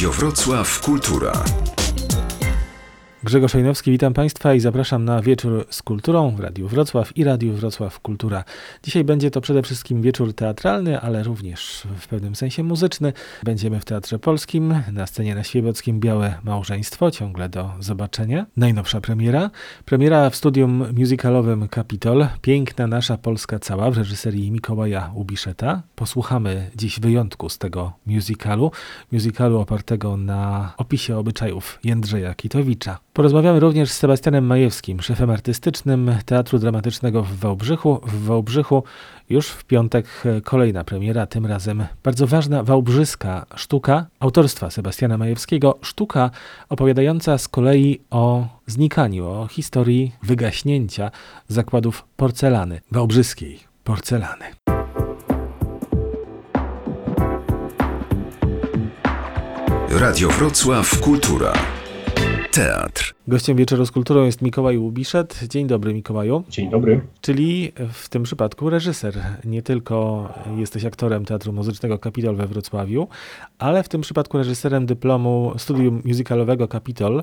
Radio Wrocław Kultura. Grzegorz Ojnowski, witam Państwa i zapraszam na wieczór z kulturą w Radiu Wrocław i Radiu Wrocław Kultura. Dzisiaj będzie to przede wszystkim wieczór teatralny, ale również w pewnym sensie muzyczny. Będziemy w Teatrze Polskim, na scenie na Świebockim Białe Małżeństwo, ciągle do zobaczenia. Najnowsza premiera. Premiera w studium musicalowym Kapitol. Piękna nasza Polska cała w reżyserii Mikołaja Ubiszeta. Posłuchamy dziś wyjątku z tego musicalu. Musicalu opartego na opisie obyczajów Jędrzeja Kitowicza. Porozmawiamy również z Sebastianem Majewskim, szefem artystycznym Teatru Dramatycznego w Wałbrzychu. W Wałbrzychu już w piątek kolejna premiera, tym razem bardzo ważna wałbrzyska sztuka autorstwa Sebastiana Majewskiego. Sztuka opowiadająca z kolei o znikaniu, o historii wygaśnięcia zakładów porcelany, wałbrzyskiej porcelany. Radio Wrocław Kultura. Teatr. Gościem wieczoru z kulturą jest Mikołaj Łubiszet. Dzień dobry Mikołaju. Dzień dobry. Czyli w tym przypadku reżyser. Nie tylko jesteś aktorem Teatru Muzycznego Kapitol we Wrocławiu, ale w tym przypadku reżyserem dyplomu studium musicalowego Kapitol.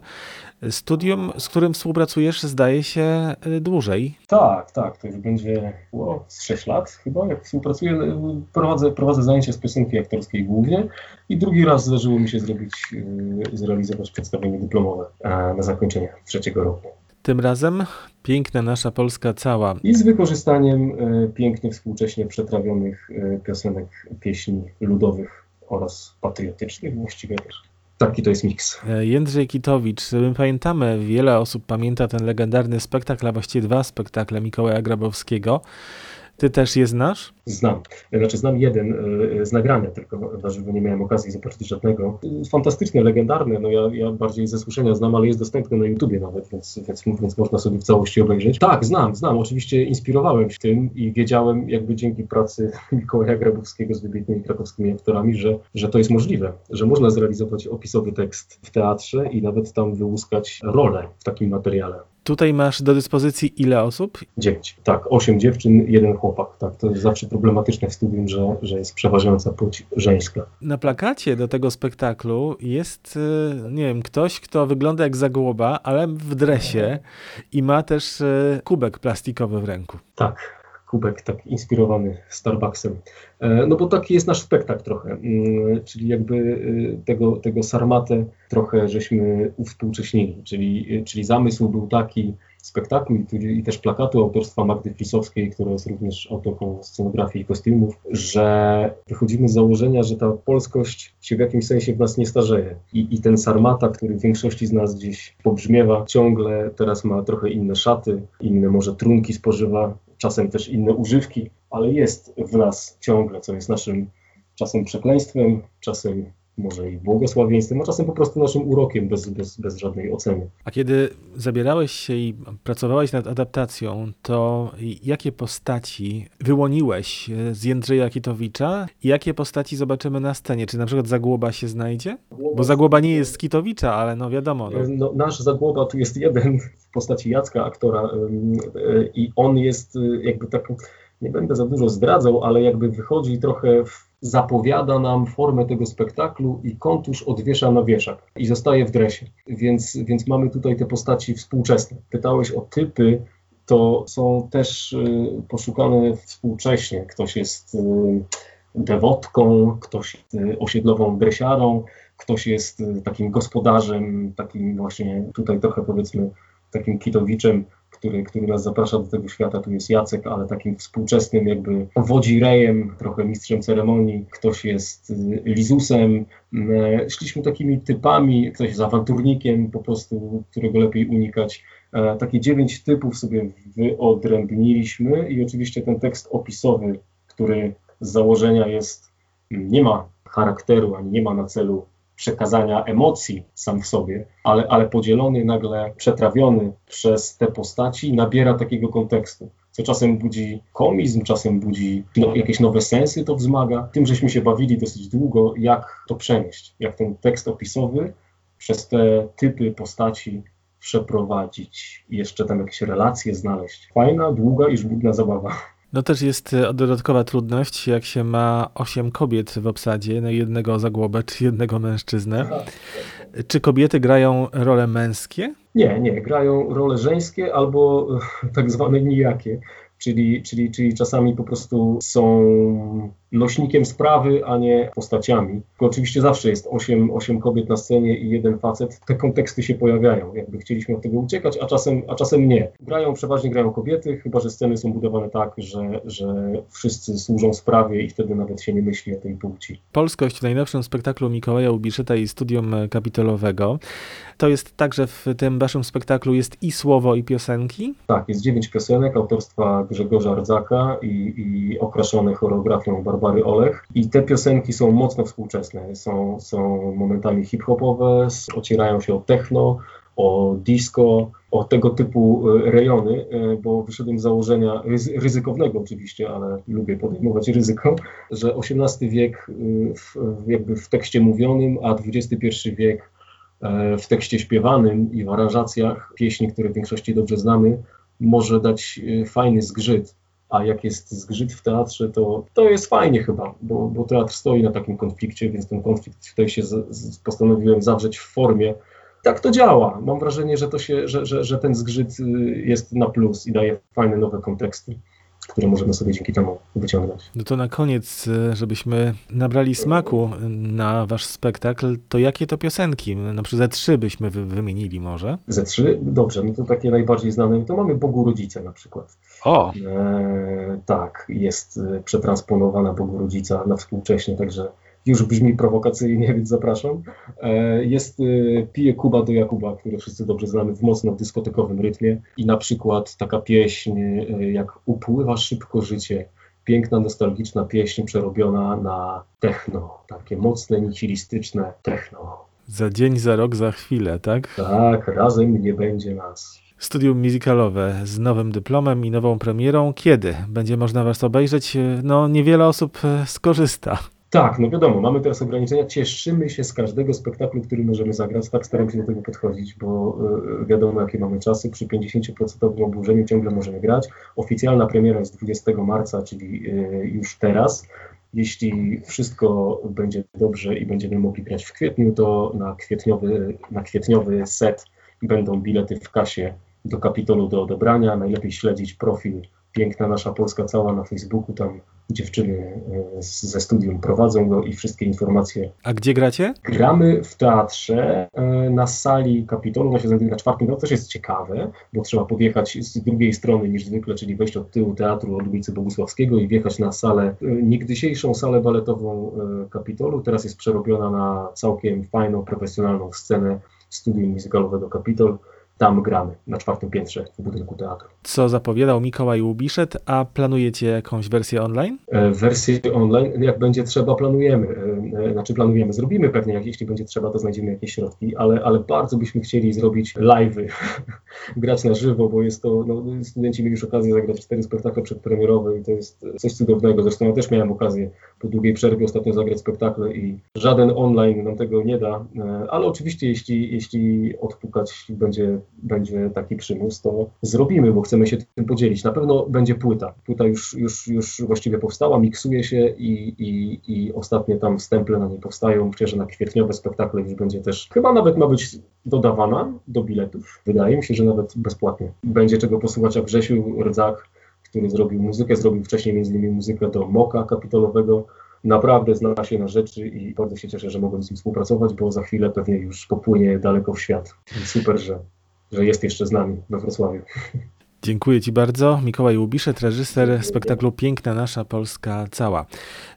Studium, z którym współpracujesz zdaje się dłużej. Tak, tak. To już będzie o, z 6 lat chyba, jak współpracuję. Prowadzę, prowadzę zajęcia z piosenki aktorskiej głównie i drugi raz zdarzyło mi się zrobić, y, zrealizować przedstawienie dyplomowe na zakończenie trzeciego roku. Tym razem piękna nasza Polska cała. I z wykorzystaniem e, pięknie współcześnie przetrawionych e, piosenek, pieśni ludowych oraz patriotycznych właściwie też. Taki to jest miks. E, Jędrzej Kitowicz. My pamiętamy, wiele osób pamięta ten legendarny spektakl, a właściwie dwa spektakle Mikołaja Grabowskiego. Ty też je znasz? Znam. Znaczy znam jeden e, z nagrania, tylko na żywo nie miałem okazji zobaczyć żadnego. Fantastyczne, legendarne, no ja, ja bardziej ze słyszenia znam, ale jest dostępne na YouTubie nawet, więc, więc, więc można sobie w całości obejrzeć. Tak, znam, znam. Oczywiście inspirowałem się tym i wiedziałem jakby dzięki pracy Mikołaja Grabowskiego z wybitnymi krakowskimi aktorami, że, że to jest możliwe, że można zrealizować opisowy tekst w teatrze i nawet tam wyłuskać rolę w takim materiale. Tutaj masz do dyspozycji ile osób? Dziewięć. Tak, osiem dziewczyn, jeden chłopak. Tak, to jest zawsze problematyczne w studium, że, że jest przeważająca płeć żeńska. Na plakacie do tego spektaklu jest, e, nie wiem, ktoś, kto wygląda jak zagłoba, ale w dresie i ma też e, kubek plastikowy w ręku. Tak, kubek tak inspirowany Starbucksem. E, no bo taki jest nasz spektakl trochę, mm, czyli jakby tego, tego Sarmatę trochę żeśmy uwspółcześnili, czyli, czyli zamysł był taki, spektaklu i, i też plakatu autorstwa Magdy Flisowskiej, która jest również autorką scenografii i kostiumów, że wychodzimy z założenia, że ta polskość się w jakimś sensie w nas nie starzeje. I, I ten sarmata, który w większości z nas gdzieś pobrzmiewa, ciągle teraz ma trochę inne szaty, inne może trunki spożywa, czasem też inne używki, ale jest w nas ciągle, co jest naszym czasem przekleństwem, czasem może i błogosławieństwem, a czasem po prostu naszym urokiem bez, bez, bez żadnej oceny. A kiedy zabierałeś się i pracowałeś nad adaptacją, to jakie postaci wyłoniłeś z Jędrzeja Kitowicza i jakie postaci zobaczymy na scenie? Czy na przykład Zagłoba się znajdzie? Bo Zagłoba nie jest z Kitowicza, ale no wiadomo. No. No, nasz Zagłoba tu jest jeden w postaci Jacka, aktora i on jest jakby tak, nie będę za dużo zdradzał, ale jakby wychodzi trochę w zapowiada nam formę tego spektaklu i kontusz odwiesza na wieszak i zostaje w dresie. Więc, więc mamy tutaj te postaci współczesne. Pytałeś o typy, to są też y, poszukane współcześnie. Ktoś jest y, dewotką, ktoś y, osiedlową dresiarą, ktoś jest takim gospodarzem, takim właśnie tutaj trochę powiedzmy takim kitowiczem, który, który nas zaprasza do tego świata. Tu jest Jacek, ale takim współczesnym jakby wodzi rejem, trochę mistrzem ceremonii. Ktoś jest y, Lizusem. E, szliśmy takimi typami, ktoś jest awanturnikiem po prostu, którego lepiej unikać. E, takie dziewięć typów sobie wyodrębniliśmy i oczywiście ten tekst opisowy, który z założenia jest, nie ma charakteru, ani nie ma na celu przekazania emocji sam w sobie, ale, ale podzielony, nagle przetrawiony przez te postaci, nabiera takiego kontekstu co czasem budzi komizm, czasem budzi no, jakieś nowe sensy, to wzmaga. Tym, żeśmy się bawili dosyć długo, jak to przenieść, jak ten tekst opisowy przez te typy postaci przeprowadzić i jeszcze tam jakieś relacje znaleźć. Fajna, długa i żmudna zabawa. No też jest e, dodatkowa trudność, jak się ma osiem kobiet w obsadzie, no jednego zagłobę czy jednego mężczyznę. Czy kobiety grają role męskie? Nie, nie, grają role żeńskie albo tak zwane nijakie czyli, czyli, czyli czasami po prostu są nośnikiem sprawy, a nie postaciami. oczywiście zawsze jest osiem, osiem kobiet na scenie i jeden facet. Te konteksty się pojawiają, jakby chcieliśmy od tego uciekać, a czasem, a czasem nie. Grają, przeważnie grają kobiety, chyba że sceny są budowane tak, że, że wszyscy służą sprawie i wtedy nawet się nie myśli o tej płci. Polskość w najnowszym spektaklu Mikołaja Ubiszyta i Studium Kapitolowego. To jest tak, że w tym waszym spektaklu jest i słowo, i piosenki? Tak, jest dziewięć piosenek autorstwa Grzegorza Rdzaka i, i okraszone choreografią Barbary Olech. I te piosenki są mocno współczesne. Są, są momentami hip-hopowe, ocierają się o techno, o disco, o tego typu e, rejony, e, bo wyszedłem z założenia ryzykownego oczywiście, ale lubię podejmować ryzyko, że XVIII wiek e, w, jakby w tekście mówionym, a XXI wiek w tekście śpiewanym i w aranżacjach pieśni, które w większości dobrze znamy, może dać y, fajny zgrzyt. A jak jest zgrzyt w teatrze, to, to jest fajnie chyba, bo, bo teatr stoi na takim konflikcie, więc ten konflikt tutaj się z, z, postanowiłem zawrzeć w formie. Tak to działa. Mam wrażenie, że, to się, że, że, że ten zgrzyt y, jest na plus i daje fajne nowe konteksty które możemy sobie dzięki temu wyciągnąć. No to na koniec, e, żebyśmy nabrali smaku na wasz spektakl, to jakie to piosenki? Na przykład ze trzy byśmy wy wymienili może? Ze trzy? Dobrze, no to takie najbardziej znane, to mamy Bogu Rodzice na przykład. O! E, tak, jest e, przetransponowana Bogu Rodzica na współcześnie, także już brzmi prowokacyjnie, więc zapraszam. E, jest e, Pije Kuba do Jakuba, które wszyscy dobrze znamy w mocno dyskotekowym rytmie i na przykład taka pieśń e, jak Upływa szybko życie, piękna, nostalgiczna pieśń przerobiona na techno, takie mocne, nihilistyczne techno. Za dzień, za rok, za chwilę, tak? Tak, razem nie będzie nas. Studium muzykalowe z nowym dyplomem i nową premierą. Kiedy będzie można Was obejrzeć? No, niewiele osób skorzysta. Tak, no wiadomo, mamy teraz ograniczenia. Cieszymy się z każdego spektaklu, który możemy zagrać. Tak staramy się do tego podchodzić, bo y, wiadomo, jakie mamy czasy. Przy 50% oburzeniu ciągle możemy grać. Oficjalna premiera jest 20 marca, czyli y, już teraz. Jeśli wszystko będzie dobrze i będziemy mogli grać w kwietniu, to na kwietniowy, na kwietniowy set będą bilety w kasie do Kapitolu do odebrania. Najlepiej śledzić profil Piękna Nasza Polska Cała na Facebooku. Tam dziewczyny e, ze studium prowadzą go i wszystkie informacje. A gdzie gracie? Gramy w teatrze e, na sali Kapitolu, właśnie znajduje na czwartym, to też jest ciekawe, bo trzeba podjechać z drugiej strony niż zwykle, czyli wejść od tyłu teatru od ulicy Bogusławskiego i wjechać na salę, e, niegdysiejszą salę baletową Kapitolu. Teraz jest przerobiona na całkiem fajną, profesjonalną scenę studium muzykalowego Kapitol tam gramy, na czwartym piętrze w budynku teatru. Co zapowiadał Mikołaj Łubiszet, a planujecie jakąś wersję online? E, wersję online, jak będzie trzeba, planujemy. E, e, znaczy planujemy, zrobimy pewnie, jak jeśli będzie trzeba, to znajdziemy jakieś środki, ale, ale bardzo byśmy chcieli zrobić live'y, grać na żywo, bo jest to, no, studenci mieli już okazję zagrać cztery spektakle przedpremierowe i to jest coś cudownego. Zresztą ja też miałem okazję po długiej przerwie ostatnio zagrać spektakle i żaden online nam tego nie da, ale oczywiście jeśli, jeśli odpukać będzie będzie taki przymus, to zrobimy, bo chcemy się tym podzielić. Na pewno będzie płyta. Płyta już, już, już właściwie powstała, miksuje się i, i, i ostatnie tam wstęple na niej powstają. Myślę, że na kwietniowe spektakle już będzie też, chyba nawet ma być dodawana do biletów. Wydaje mi się, że nawet bezpłatnie. Będzie czego posłuchać, a Grzesiu Rdzak, który zrobił muzykę, zrobił wcześniej między innymi muzykę do Moka kapitolowego, naprawdę zna się na rzeczy i bardzo się cieszę, że mogłem z nim współpracować, bo za chwilę pewnie już popłynie daleko w świat. Super, że że jest jeszcze z nami we Wrocławiu. Dziękuję Ci bardzo. Mikołaj Łubiszet, reżyser spektaklu Piękna Nasza Polska Cała.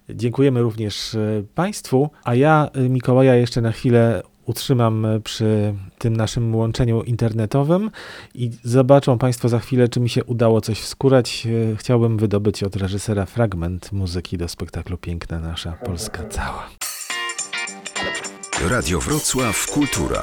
Dziękujemy również e, Państwu, a ja e, Mikołaja jeszcze na chwilę utrzymam e, przy tym naszym łączeniu internetowym i zobaczą Państwo za chwilę, czy mi się udało coś wskórać. Chciałbym wydobyć od reżysera fragment muzyki do spektaklu Piękna Nasza Polska Cała. Radio Wrocław Kultura.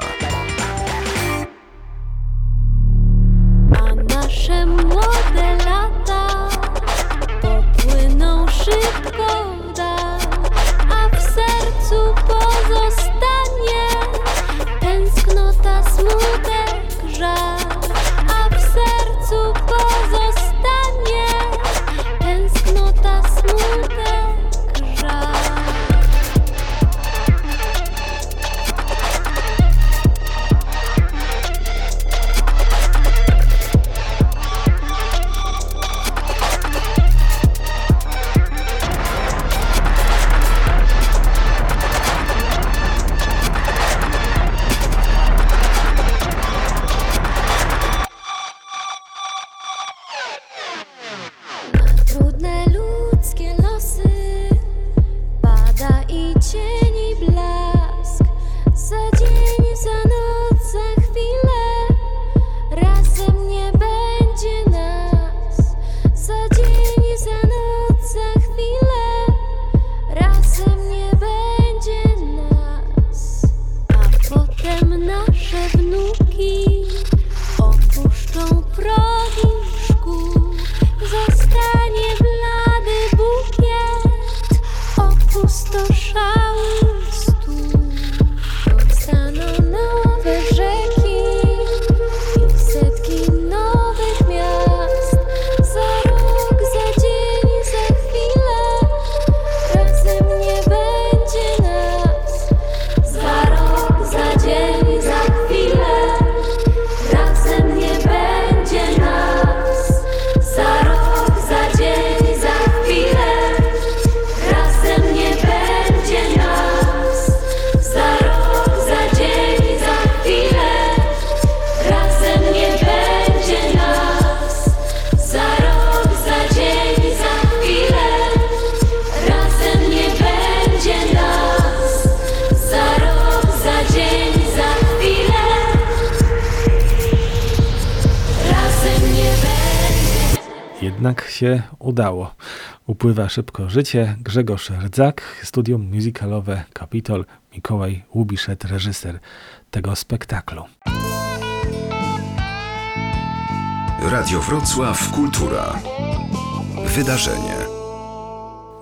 Się udało. Upływa szybko życie. Grzegorz Rdzak, studium musicalowe Kapitol, Mikołaj Łubiszet, reżyser tego spektaklu. Radio Wrocław Kultura. Wydarzenie.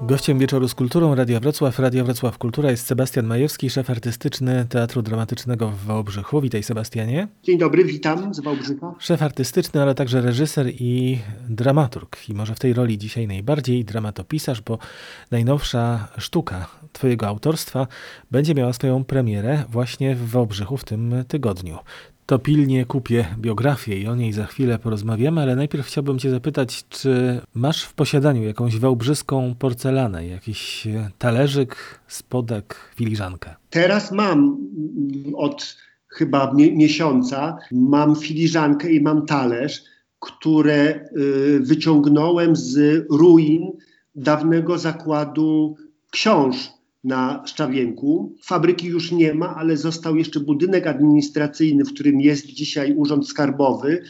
Gościem wieczoru z kulturą Radia Wrocław, Radia Wrocław Kultura jest Sebastian Majewski, szef artystyczny Teatru Dramatycznego w Wałbrzychu. Witaj Sebastianie. Dzień dobry, witam z Wałbrzycha. Szef artystyczny, ale także reżyser i dramaturg. I może w tej roli dzisiaj najbardziej dramatopisarz, bo najnowsza sztuka twojego autorstwa będzie miała swoją premierę właśnie w Wałbrzychu w tym tygodniu to pilnie kupię biografię i o niej za chwilę porozmawiamy, ale najpierw chciałbym Cię zapytać, czy masz w posiadaniu jakąś wałbrzyską porcelanę, jakiś talerzyk, spodek, filiżankę? Teraz mam od chyba miesiąca, mam filiżankę i mam talerz, które y, wyciągnąłem z ruin dawnego zakładu książ na Szczawienku. Fabryki już nie ma, ale został jeszcze budynek administracyjny, w którym jest dzisiaj Urząd Skarbowy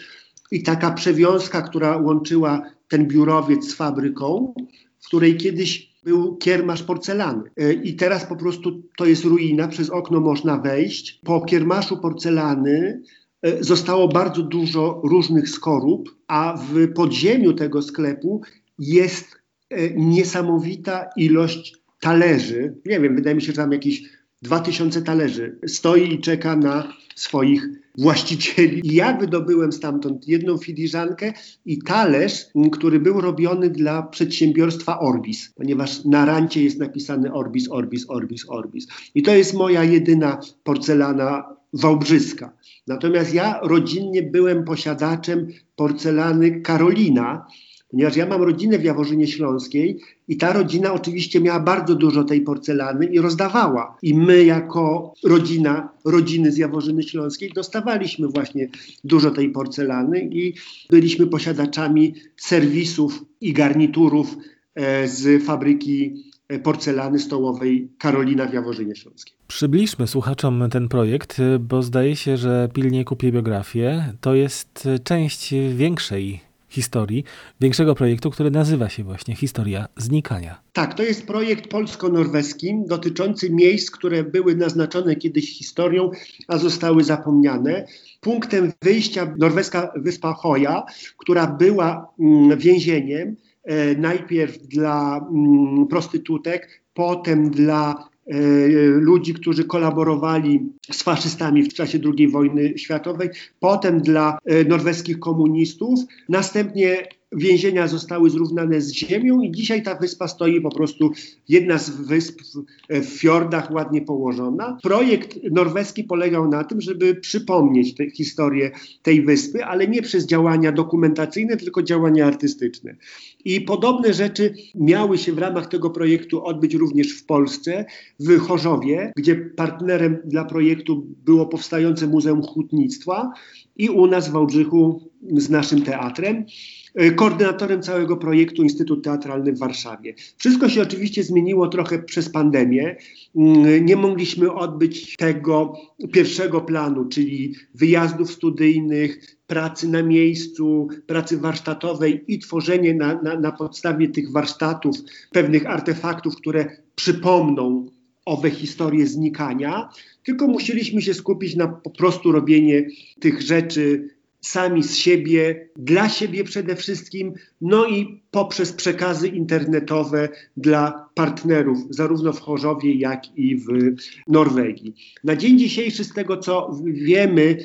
i taka przewiązka, która łączyła ten biurowiec z fabryką, w której kiedyś był kiermasz porcelany. E, I teraz po prostu to jest ruina, przez okno można wejść. Po kiermaszu porcelany e, zostało bardzo dużo różnych skorup, a w podziemiu tego sklepu jest e, niesamowita ilość talerzy, nie wiem, wydaje mi się, że tam jakieś 2000 talerzy stoi i czeka na swoich właścicieli. I ja wydobyłem stamtąd jedną filiżankę i talerz, który był robiony dla przedsiębiorstwa Orbis, ponieważ na rancie jest napisane Orbis, Orbis, Orbis, Orbis. I to jest moja jedyna porcelana wałbrzyska. Natomiast ja rodzinnie byłem posiadaczem porcelany Karolina, ponieważ ja mam rodzinę w Jaworzynie Śląskiej i ta rodzina oczywiście miała bardzo dużo tej porcelany i rozdawała. I my jako rodzina, rodziny z Jaworzyny Śląskiej dostawaliśmy właśnie dużo tej porcelany i byliśmy posiadaczami serwisów i garniturów e, z fabryki e, porcelany stołowej Karolina w Jaworzynie Śląskiej. Przybliżmy słuchaczom ten projekt, bo zdaje się, że pilnie kupię biografię. To jest część większej historii większego projektu, który nazywa się właśnie Historia Znikania. Tak, to jest projekt polsko-norweski dotyczący miejsc, które były naznaczone kiedyś historią, a zostały zapomniane. Punktem wyjścia norweska wyspa Hoja, która była mm, więzieniem, e, najpierw dla mm, prostytutek, potem dla ludzi, którzy kolaborowali z faszystami w czasie II wojny światowej, potem dla e, norweskich komunistów, następnie więzienia zostały zrównane z ziemią i dzisiaj ta wyspa stoi po prostu, jedna z wysp w fiordach ładnie położona. Projekt norweski polegał na tym, żeby przypomnieć tę historię tej wyspy, ale nie przez działania dokumentacyjne, tylko działania artystyczne. I podobne rzeczy miały się w ramach tego projektu odbyć również w Polsce, w Chorzowie, gdzie partnerem dla projektu było powstające Muzeum Hutnictwa i u nas w Wałbrzychu z naszym teatrem. E, koordynatorem całego projektu Instytut Teatralny w Warszawie. Wszystko się oczywiście zmieniło trochę przez pandemię. Mm, nie mogliśmy odbyć tego pierwszego planu, czyli wyjazdów studyjnych, pracy na miejscu, pracy warsztatowej i tworzenie na, na, na podstawie tych warsztatów pewnych artefaktów, które przypomną owe historie znikania, tylko musieliśmy się skupić na po prostu robienie tych rzeczy sami z siebie, dla siebie przede wszystkim, no i poprzez przekazy internetowe dla partnerów, zarówno w Chorzowie, jak i w Norwegii. Na dzień dzisiejszy, z tego co wiemy,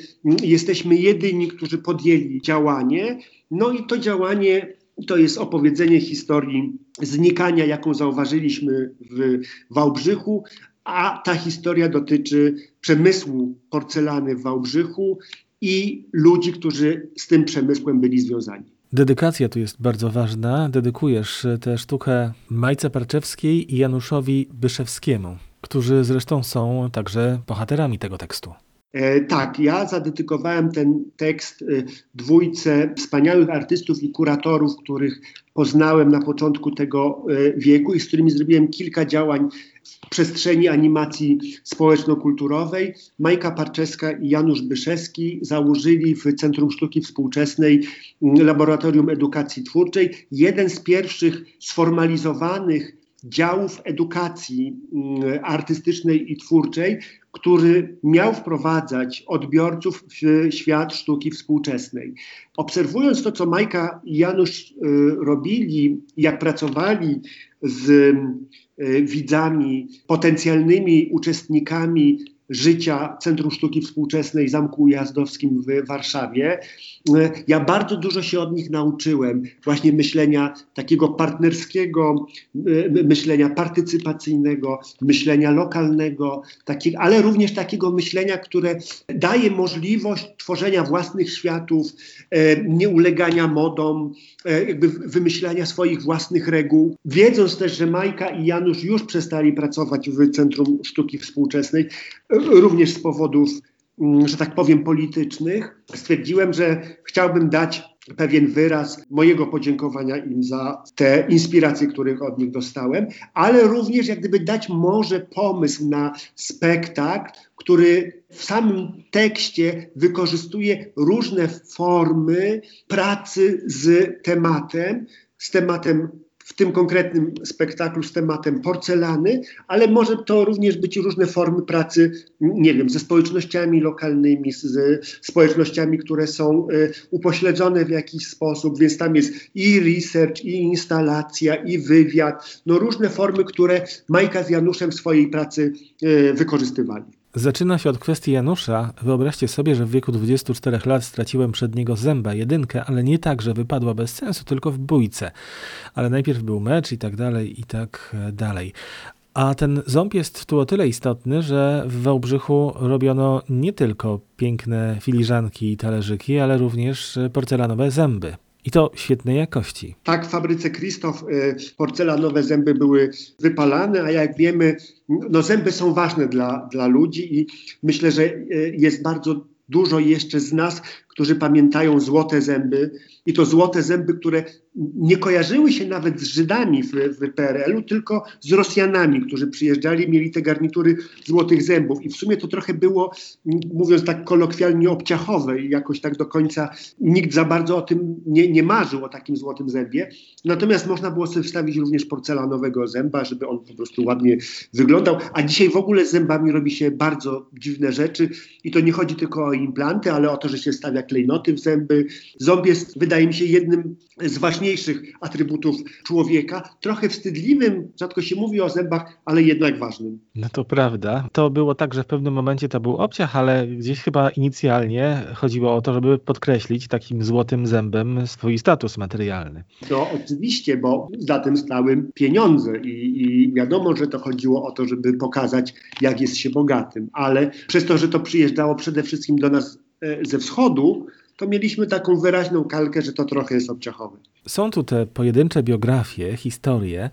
jesteśmy jedyni, którzy podjęli działanie, no i to działanie to jest opowiedzenie historii znikania, jaką zauważyliśmy w Wałbrzychu, a ta historia dotyczy przemysłu porcelany w Wałbrzychu i ludzi, którzy z tym przemysłem byli związani. Dedykacja tu jest bardzo ważna. Dedykujesz tę sztukę Majce Parczewskiej i Januszowi Byszewskiemu, którzy zresztą są także bohaterami tego tekstu. E, tak, ja zadedykowałem ten tekst e, dwójce wspaniałych artystów i kuratorów, których poznałem na początku tego e, wieku i z którymi zrobiłem kilka działań w przestrzeni animacji społeczno-kulturowej. Majka Parczeska i Janusz Byszewski założyli w Centrum Sztuki Współczesnej Laboratorium Edukacji Twórczej jeden z pierwszych sformalizowanych działów edukacji artystycznej i twórczej, który miał wprowadzać odbiorców w świat sztuki współczesnej. Obserwując to, co Majka i Janusz y, robili, jak pracowali z y, widzami, potencjalnymi uczestnikami życia Centrum Sztuki Współczesnej Zamku Ujazdowskim w Warszawie. Ja bardzo dużo się od nich nauczyłem, właśnie myślenia takiego partnerskiego, myślenia partycypacyjnego, myślenia lokalnego, ale również takiego myślenia, które daje możliwość tworzenia własnych światów, e, nieulegania modom, e, jakby wymyślania swoich własnych reguł. Wiedząc też, że Majka i Janusz już przestali pracować w Centrum Sztuki Współczesnej, również z powodów, mm, że tak powiem, politycznych, stwierdziłem, że chciałbym dać pewien wyraz mojego podziękowania im za te inspiracje, których od nich dostałem, ale również jak gdyby dać może pomysł na spektakl, który w samym tekście wykorzystuje różne formy pracy z tematem, z tematem w tym konkretnym spektaklu z tematem porcelany, ale może to również być różne formy pracy, nie wiem, ze społecznościami lokalnymi, z, społecznościami, które są y, upośledzone w jakiś sposób, więc tam jest i research, i instalacja, i wywiad, no różne formy, które Majka z Januszem w swojej pracy y, wykorzystywali. Zaczyna się od kwestii Janusza. Wyobraźcie sobie, że w wieku 24 lat straciłem przed niego zęba, jedynkę, ale nie tak, że wypadła bez sensu, tylko w bójce. Ale najpierw był mecz i tak dalej, i tak e, dalej. A ten ząb jest tu o tyle istotny, że w Wałbrzychu robiono nie tylko piękne filiżanki i talerzyki, ale również porcelanowe zęby. I to świetnej jakości. Tak, w fabryce Krzysztof y, porcelanowe zęby były wypalane, a jak wiemy, no zęby są ważne dla, dla ludzi i myślę, że y, jest bardzo dużo jeszcze z nas, którzy pamiętają złote zęby i to złote zęby, które nie kojarzyły się nawet z Żydami w, w PRL-u, tylko z Rosjanami, którzy przyjeżdżali, mieli te garnitury złotych zębów. I w sumie to trochę było, mówiąc tak kolokwialnie, obciachowe i jakoś tak do końca nikt za bardzo o tym nie, nie marzył, o takim złotym zębie. Natomiast można było sobie wstawić również porcelanowego zęba, żeby on po prostu ładnie wyglądał. A dzisiaj w ogóle z zębami robi się bardzo dziwne rzeczy i to nie chodzi tylko o implanty, ale o to, że się stawia klejnoty w zęby. Ząb jest, wydaje mi się, jednym z ważniejszych atrybutów człowieka. Trochę wstydliwym, rzadko się mówi o zębach, ale jednak ważnym. No to prawda. To było tak, że w pewnym momencie to był obciach, ale gdzieś chyba inicjalnie chodziło o to, żeby podkreślić takim złotym zębem swój status materialny. No oczywiście, bo za tym stały pieniądze i, i wiadomo, że to chodziło o to, żeby pokazać, jak jest się bogatym, ale przez to, że to przyjeżdżało przede wszystkim do nas e, ze wschodu, to mieliśmy taką wyraźną kalkę, że to trochę jest obciachowe. Są tu te pojedyncze biografie, historie.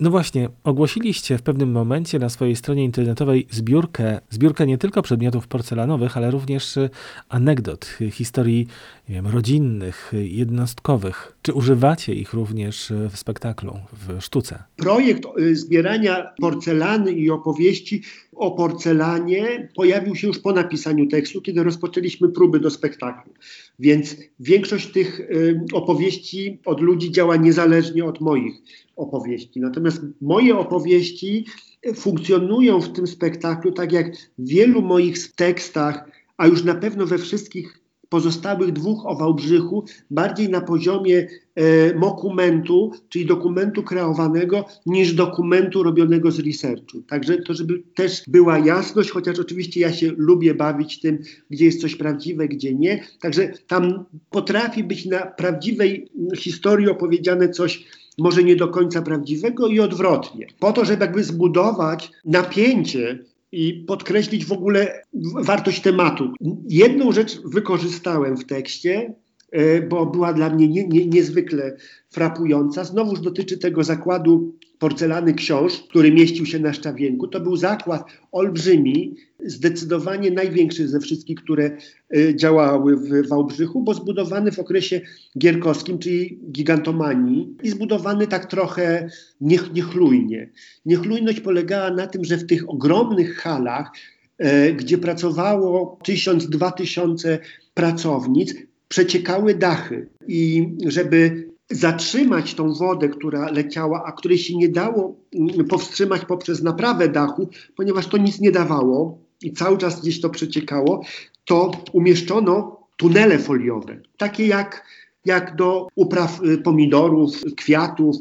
No właśnie, ogłosiliście w pewnym momencie na swojej stronie internetowej zbiórkę, zbiórkę nie tylko przedmiotów porcelanowych, ale również y, anegdot, historii nie wiem, rodzinnych, jednostkowych. Czy używacie ich również y, w spektaklu, w sztuce? Projekt y, zbierania porcelany i opowieści o porcelanie pojawił się już po napisaniu tekstu, kiedy rozpoczęliśmy próby do spektaklu. Więc większość tych opowieści od ludzi działa niezależnie od moich opowieści. Natomiast moje opowieści funkcjonują w tym spektaklu tak jak w wielu moich tekstach, a już na pewno we wszystkich pozostałych dwóch o Wałbrzychu bardziej na poziomie e, dokumentu, czyli dokumentu kreowanego, niż dokumentu robionego z researchu. Także to, żeby też była jasność, chociaż oczywiście ja się lubię bawić tym, gdzie jest coś prawdziwe, gdzie nie. Także tam potrafi być na prawdziwej historii opowiedziane coś może nie do końca prawdziwego i odwrotnie. Po to, żeby jakby zbudować napięcie i podkreślić w ogóle wartość tematu. Jedną rzecz wykorzystałem w tekście, e, bo była dla mnie nie, nie, niezwykle frapująca. Znowuż dotyczy tego zakładu porcelany książ, który mieścił się na Szczawienku. To był zakład olbrzymi, zdecydowanie największy ze wszystkich, które y, działały w Wałbrzychu, bo zbudowany w okresie gierkowskim, czyli gigantomanii i zbudowany tak trochę niech, niechlujnie. Niechlujność polegała na tym, że w tych ogromnych halach, e, gdzie pracowało tysiąc, dwa tysiące pracownic, przeciekały dachy i żeby zatrzymać tą wodę, która leciała, a której się nie dało mm, powstrzymać poprzez naprawę dachu, ponieważ to nic nie dawało i cały czas gdzieś to przeciekało, to umieszczono tunele foliowe, takie jak, jak do upraw y, pomidorów, kwiatów,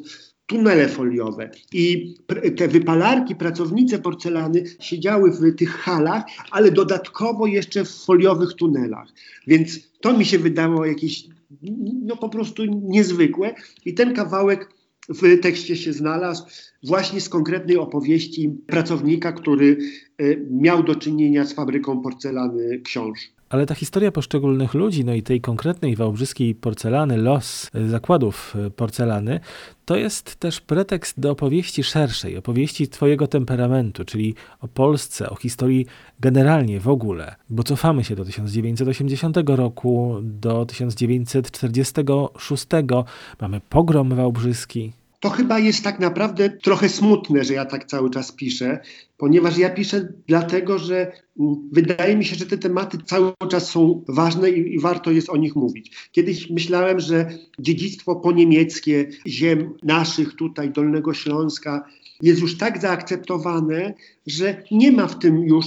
tunele foliowe. I te wypalarki, pracownice porcelany siedziały w tych halach, ale dodatkowo jeszcze w foliowych tunelach. Więc to mi się wydało jakieś no po prostu niezwykłe. I ten kawałek w tekście się znalazł właśnie z konkretnej opowieści pracownika, który miał do czynienia z fabryką porcelany książ. Ale ta historia poszczególnych ludzi, no i tej konkretnej wałbrzyskiej porcelany, los e, zakładów e, porcelany, to jest też pretekst do opowieści szerszej, opowieści Twojego temperamentu, czyli o Polsce, o historii generalnie w ogóle. Bo cofamy się do 1980 roku, do 1946, mamy pogrom wałbrzyski, to chyba jest tak naprawdę trochę smutne, że ja tak cały czas piszę, ponieważ ja piszę dlatego, że mm, wydaje mi się, że te tematy cały czas są ważne i, i warto jest o nich mówić. Kiedyś myślałem, że dziedzictwo poniemieckie ziem naszych tutaj, Dolnego Śląska, jest już tak zaakceptowane, że nie ma w tym już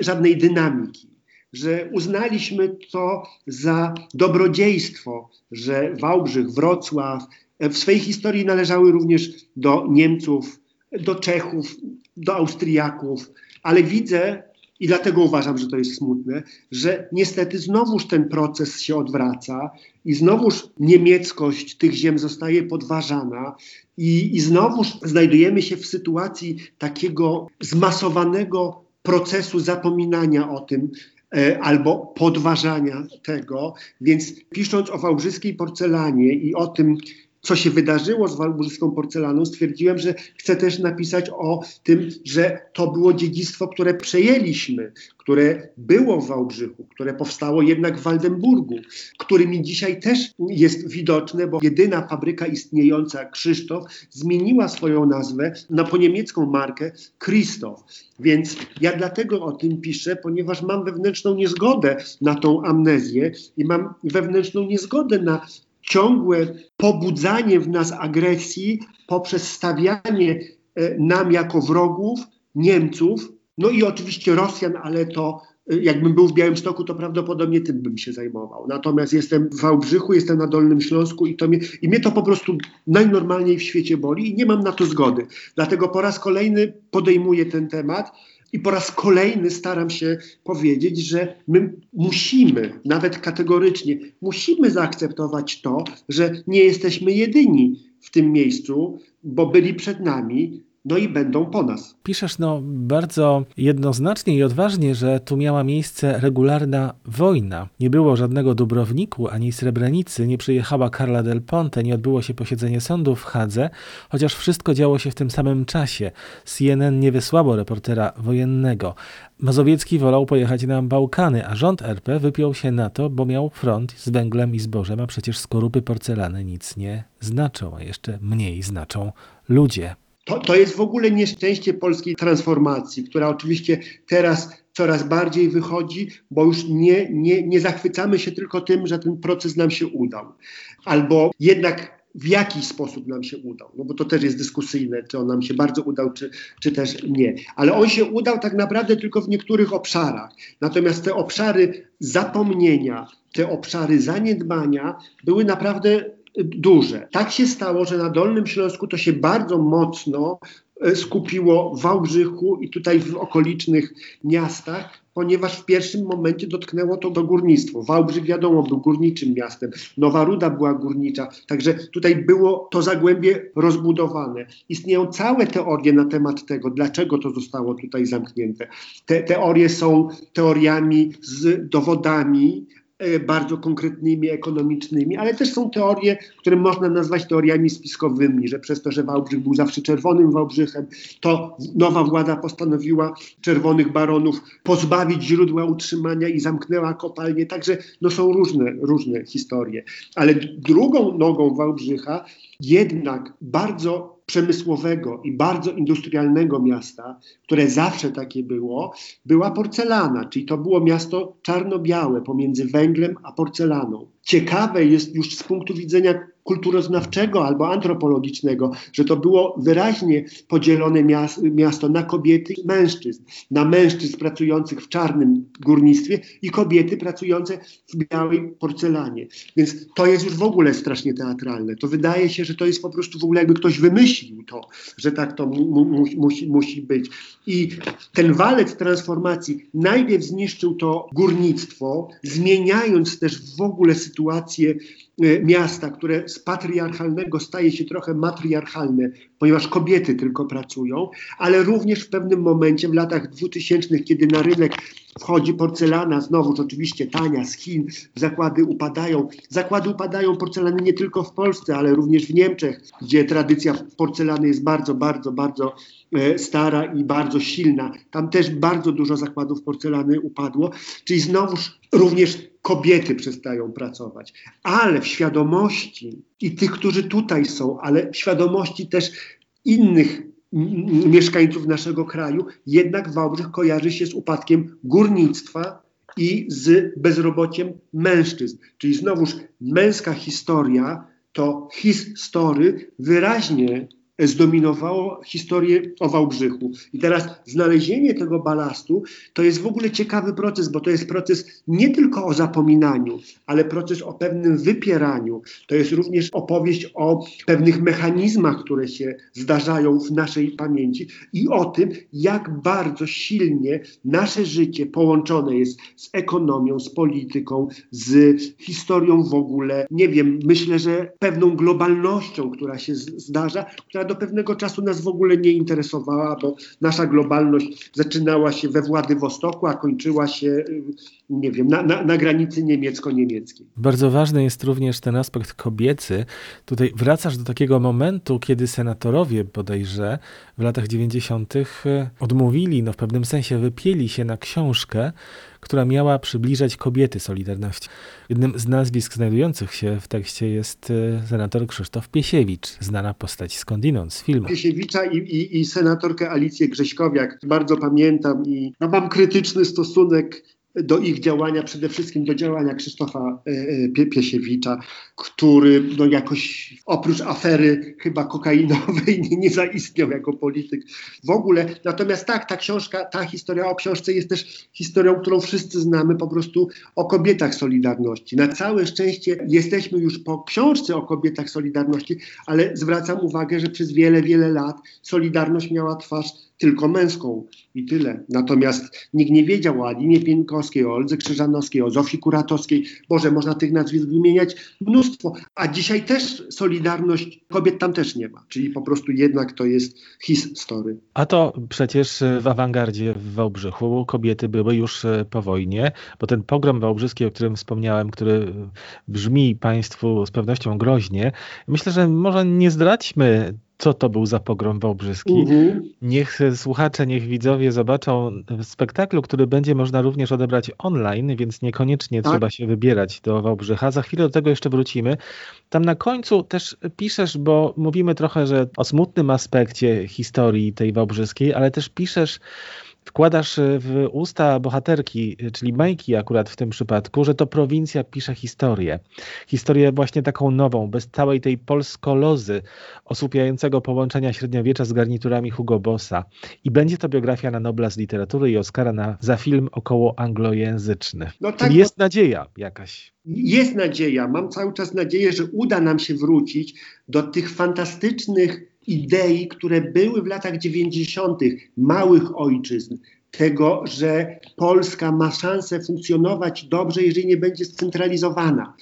żadnej dynamiki że uznaliśmy to za dobrodziejstwo, że Wałbrzych, Wrocław, w swojej historii należały również do Niemców, do Czechów, do Austriaków, ale widzę, i dlatego uważam, że to jest smutne, że niestety znowuż ten proces się odwraca i znowuż niemieckość tych ziem zostaje podważana i, i znowuż znajdujemy się w sytuacji takiego zmasowanego procesu zapominania o tym, e, albo podważania tego. Więc pisząc o wałbrzyskiej porcelanie i o tym, co się wydarzyło z walburską porcelaną, stwierdziłem, że chcę też napisać o tym, że to było dziedzictwo, które przejęliśmy, które było w Wałbrzychu, które powstało jednak w Waldenburgu, którymi dzisiaj też jest widoczne, bo jedyna fabryka istniejąca, Krzysztof, zmieniła swoją nazwę na poniemiecką markę Krzysztof. Więc ja dlatego o tym piszę, ponieważ mam wewnętrzną niezgodę na tą amnezję i mam wewnętrzną niezgodę na ciągłe pobudzanie w nas agresji poprzez stawianie e, nam jako wrogów Niemców, no i oczywiście Rosjan, ale to e, jakbym był w Białymstoku, to prawdopodobnie tym bym się zajmował. Natomiast jestem w Wałbrzychu, jestem na Dolnym Śląsku i, to mnie, i mnie to po prostu najnormalniej w świecie boli i nie mam na to zgody. Dlatego po raz kolejny podejmuję ten temat i po raz kolejny staram się powiedzieć, że my musimy, nawet kategorycznie, musimy zaakceptować to, że nie jesteśmy jedyni w tym miejscu, bo byli przed nami, no i będą po nas. Piszesz no bardzo jednoznacznie i odważnie, że tu miała miejsce regularna wojna. Nie było żadnego Dubrowniku ani Srebrenicy, nie przyjechała Carla del Ponte, nie odbyło się posiedzenie sądu w Hadze, chociaż wszystko działo się w tym samym czasie. CNN nie wysłało reportera wojennego. Mazowiecki wolał pojechać na Bałkany, a rząd RP wypiął się na to, bo miał front z węglem i zbożem, a przecież skorupy porcelany nic nie znaczą, a jeszcze mniej znaczą ludzie. To, to jest w ogóle nieszczęście polskiej transformacji, która oczywiście teraz coraz bardziej wychodzi, bo już nie, nie, nie zachwycamy się tylko tym, że ten proces nam się udał. Albo jednak w jaki sposób nam się udał, no bo to też jest dyskusyjne, czy on nam się bardzo udał, czy, czy też nie. Ale on się udał tak naprawdę tylko w niektórych obszarach. Natomiast te obszary zapomnienia, te obszary zaniedbania były naprawdę duże. Tak się stało, że na Dolnym Śląsku to się bardzo mocno e, skupiło w Wałbrzychu i tutaj w okolicznych miastach, ponieważ w pierwszym momencie dotknęło to do górnictwo. Wałbrzych wiadomo był górniczym miastem, Nowa Ruda była górnicza, także tutaj było to zagłębie rozbudowane. Istnieją całe teorie na temat tego, dlaczego to zostało tutaj zamknięte. Te teorie są teoriami z dowodami, bardzo konkretnymi, ekonomicznymi, ale też są teorie, które można nazwać teoriami spiskowymi, że przez to, że Wałbrzych był zawsze czerwonym Wałbrzychem, to nowa władza postanowiła czerwonych baronów pozbawić źródła utrzymania i zamknęła kopalnie. Także no, są różne, różne historie. Ale drugą nogą Wałbrzycha jednak bardzo przemysłowego i bardzo industrialnego miasta, które zawsze takie było, była porcelana, czyli to było miasto czarno-białe pomiędzy węglem a porcelaną. Ciekawe jest już z punktu widzenia kulturoznawczego albo antropologicznego, że to było wyraźnie podzielone miasto na kobiety i mężczyzn, na mężczyzn pracujących w czarnym górnictwie i kobiety pracujące w białej porcelanie. Więc to jest już w ogóle strasznie teatralne. To wydaje się, że to jest po prostu w ogóle jakby ktoś wymyślił to, że tak to mu, mu, musi, musi być. I ten walec transformacji najpierw zniszczył to górnictwo, zmieniając też w ogóle sytuację miasta, które z patriarchalnego staje się trochę matriarchalne, ponieważ kobiety tylko pracują, ale również w pewnym momencie w latach 2000, kiedy na rynek wchodzi porcelana, znowu oczywiście tania z Chin, zakłady upadają. Zakłady upadają porcelany nie tylko w Polsce, ale również w Niemczech, gdzie tradycja porcelany jest bardzo, bardzo, bardzo e, stara i bardzo silna. Tam też bardzo dużo zakładów porcelany upadło, czyli znowuż również kobiety przestają pracować. Ale w świadomości i tych, którzy tutaj są, ale w świadomości też innych mieszkańców naszego kraju, jednak Wałbrzych kojarzy się z upadkiem górnictwa i z bezrobociem mężczyzn. Czyli znowuż męska historia to his story wyraźnie zdominowało historię o Wałbrzychu. I teraz znalezienie tego balastu to jest w ogóle ciekawy proces, bo to jest proces nie tylko o zapominaniu, ale proces o pewnym wypieraniu. To jest również opowieść o pewnych mechanizmach, które się zdarzają w naszej pamięci i o tym, jak bardzo silnie nasze życie połączone jest z ekonomią, z polityką, z historią w ogóle. Nie wiem, myślę, że pewną globalnością, która się zdarza, która do pewnego czasu nas w ogóle nie interesowała, bo nasza globalność zaczynała się we Władywostoku, a kończyła się, y, nie wiem, na, na, na granicy niemiecko-niemieckiej. Bardzo ważny jest również ten aspekt kobiecy. Tutaj wracasz do takiego momentu, kiedy senatorowie bodajże w latach 90. Y, odmówili, no w pewnym sensie wypieli się na książkę, która miała przybliżać kobiety Solidarności. Jednym z nazwisk znajdujących się w tekście jest e, senator Krzysztof Piesiewicz, znana postać skądinąd z filmu. Piesiewicza i, i, i senatorkę Alicję Grześkowiak bardzo pamiętam i no, mam krytyczny stosunek do ich działania, przede wszystkim do działania Krzysztofa e, e, Piesiewicza, który no jakoś oprócz afery chyba kokainowej nie, nie zaistniał jako polityk w ogóle. Natomiast tak, ta książka, ta historia o książce jest też historią, którą wszyscy znamy po prostu o kobietach Solidarności. Na całe szczęście jesteśmy już po książce o kobietach Solidarności, ale zwracam uwagę, że przez wiele, wiele lat Solidarność miała twarz tylko męską i tyle. Natomiast nikt nie wiedział o Alinie Pienkowskiej, o Oldze Krzyżanowskiej, o Zofii Kuratowskiej. Boże, można tych nazwisk wymieniać mnóstwo. A dzisiaj też Solidarność kobiet tam też nie ma. Czyli po prostu jednak to jest his story. A to przecież w awangardzie w Wałbrzychu kobiety były już e, po wojnie, bo ten pogrom wałbrzyski, o którym wspomniałem, który brzmi Państwu z pewnością groźnie, myślę, że może nie zdradźmy co to był za pogrom wałbrzyski. Mhm. Niech słuchacze, niech widzowie zobaczą spektaklu, który będzie można również odebrać online, więc niekoniecznie tak. trzeba się wybierać do Wałbrzycha. Za chwilę do tego jeszcze wrócimy. Tam na końcu też piszesz, bo mówimy trochę, że o smutnym aspekcie historii tej wałbrzyskiej, ale też piszesz wkładasz e, w usta bohaterki, e, czyli Majki akurat w tym przypadku, że to prowincja pisze historię. Historię właśnie taką nową, bez całej tej polskolozy osłupiającego połączenia średniowiecza z garniturami Hugo Bossa. I będzie to biografia na Nobla z literatury i Oscara na, za film około anglojęzyczny. No tak, Czyli jest nadzieja jakaś. Jest nadzieja. Mam cały czas nadzieję, że uda nam się wrócić do tych fantastycznych idei, które były w latach 90. małych ojczyzn, tego, że Polska ma szansę funkcjonować dobrze, jeżeli nie będzie scentralizowana.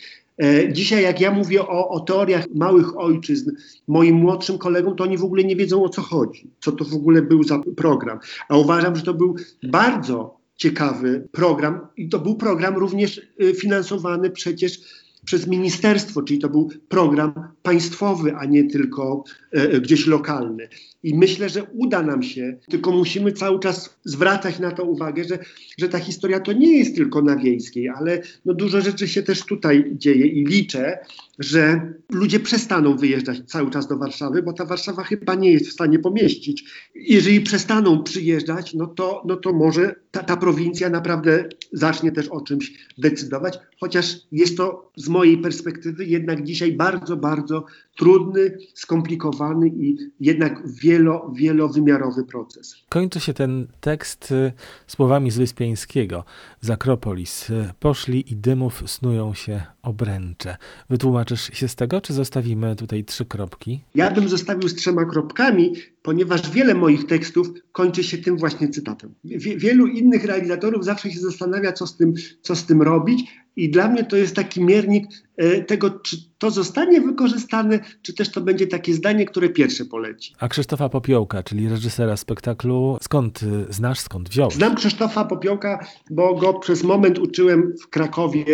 E, dzisiaj, jak ja mówię o, o, teoriach małych ojczyzn moim młodszym kolegom, to oni w ogóle nie wiedzą o co chodzi, co to w ogóle był za program. A uważam, że to był bardzo ciekawy program i to był program również y, finansowany przecież przez ministerstwo, czyli to był program państwowy, a nie tylko e, gdzieś lokalny. I myślę, że uda nam się, tylko musimy cały czas zwracać na to uwagę, że, że ta historia to nie jest tylko na wiejskiej, ale no dużo rzeczy się też tutaj dzieje i liczę, że ludzie przestaną wyjeżdżać cały czas do Warszawy, bo ta Warszawa chyba nie jest w stanie pomieścić. Jeżeli przestaną przyjeżdżać, no to, no to może ta, ta prowincja naprawdę zacznie też o czymś decydować, chociaż jest to z mojej perspektywy jednak dzisiaj bardzo, bardzo trudny, skomplikowany i jednak wielo, wielowymiarowy proces. Kończy się ten tekst y, słowami z Wyspiańskiego. Z Akropolis y, poszli i dymów snują się obręcze. Wytłumaczysz się z tego, czy zostawimy tutaj trzy kropki? Ja bym zostawił z trzema kropkami, ponieważ wiele moich tekstów kończy się tym właśnie cytatem. Wie, wielu innych realizatorów zawsze się zastanawia, co z tym, co z tym robić, i dla mnie to jest taki miernik e, tego, czy to zostanie wykorzystane, czy też to będzie takie zdanie, które pierwsze poleci. A Krzysztofa Popiołka, czyli reżysera spektaklu, skąd y, znasz, skąd wziąłeś? Znam Krzysztofa Popiołka, bo go przez moment uczyłem w Krakowie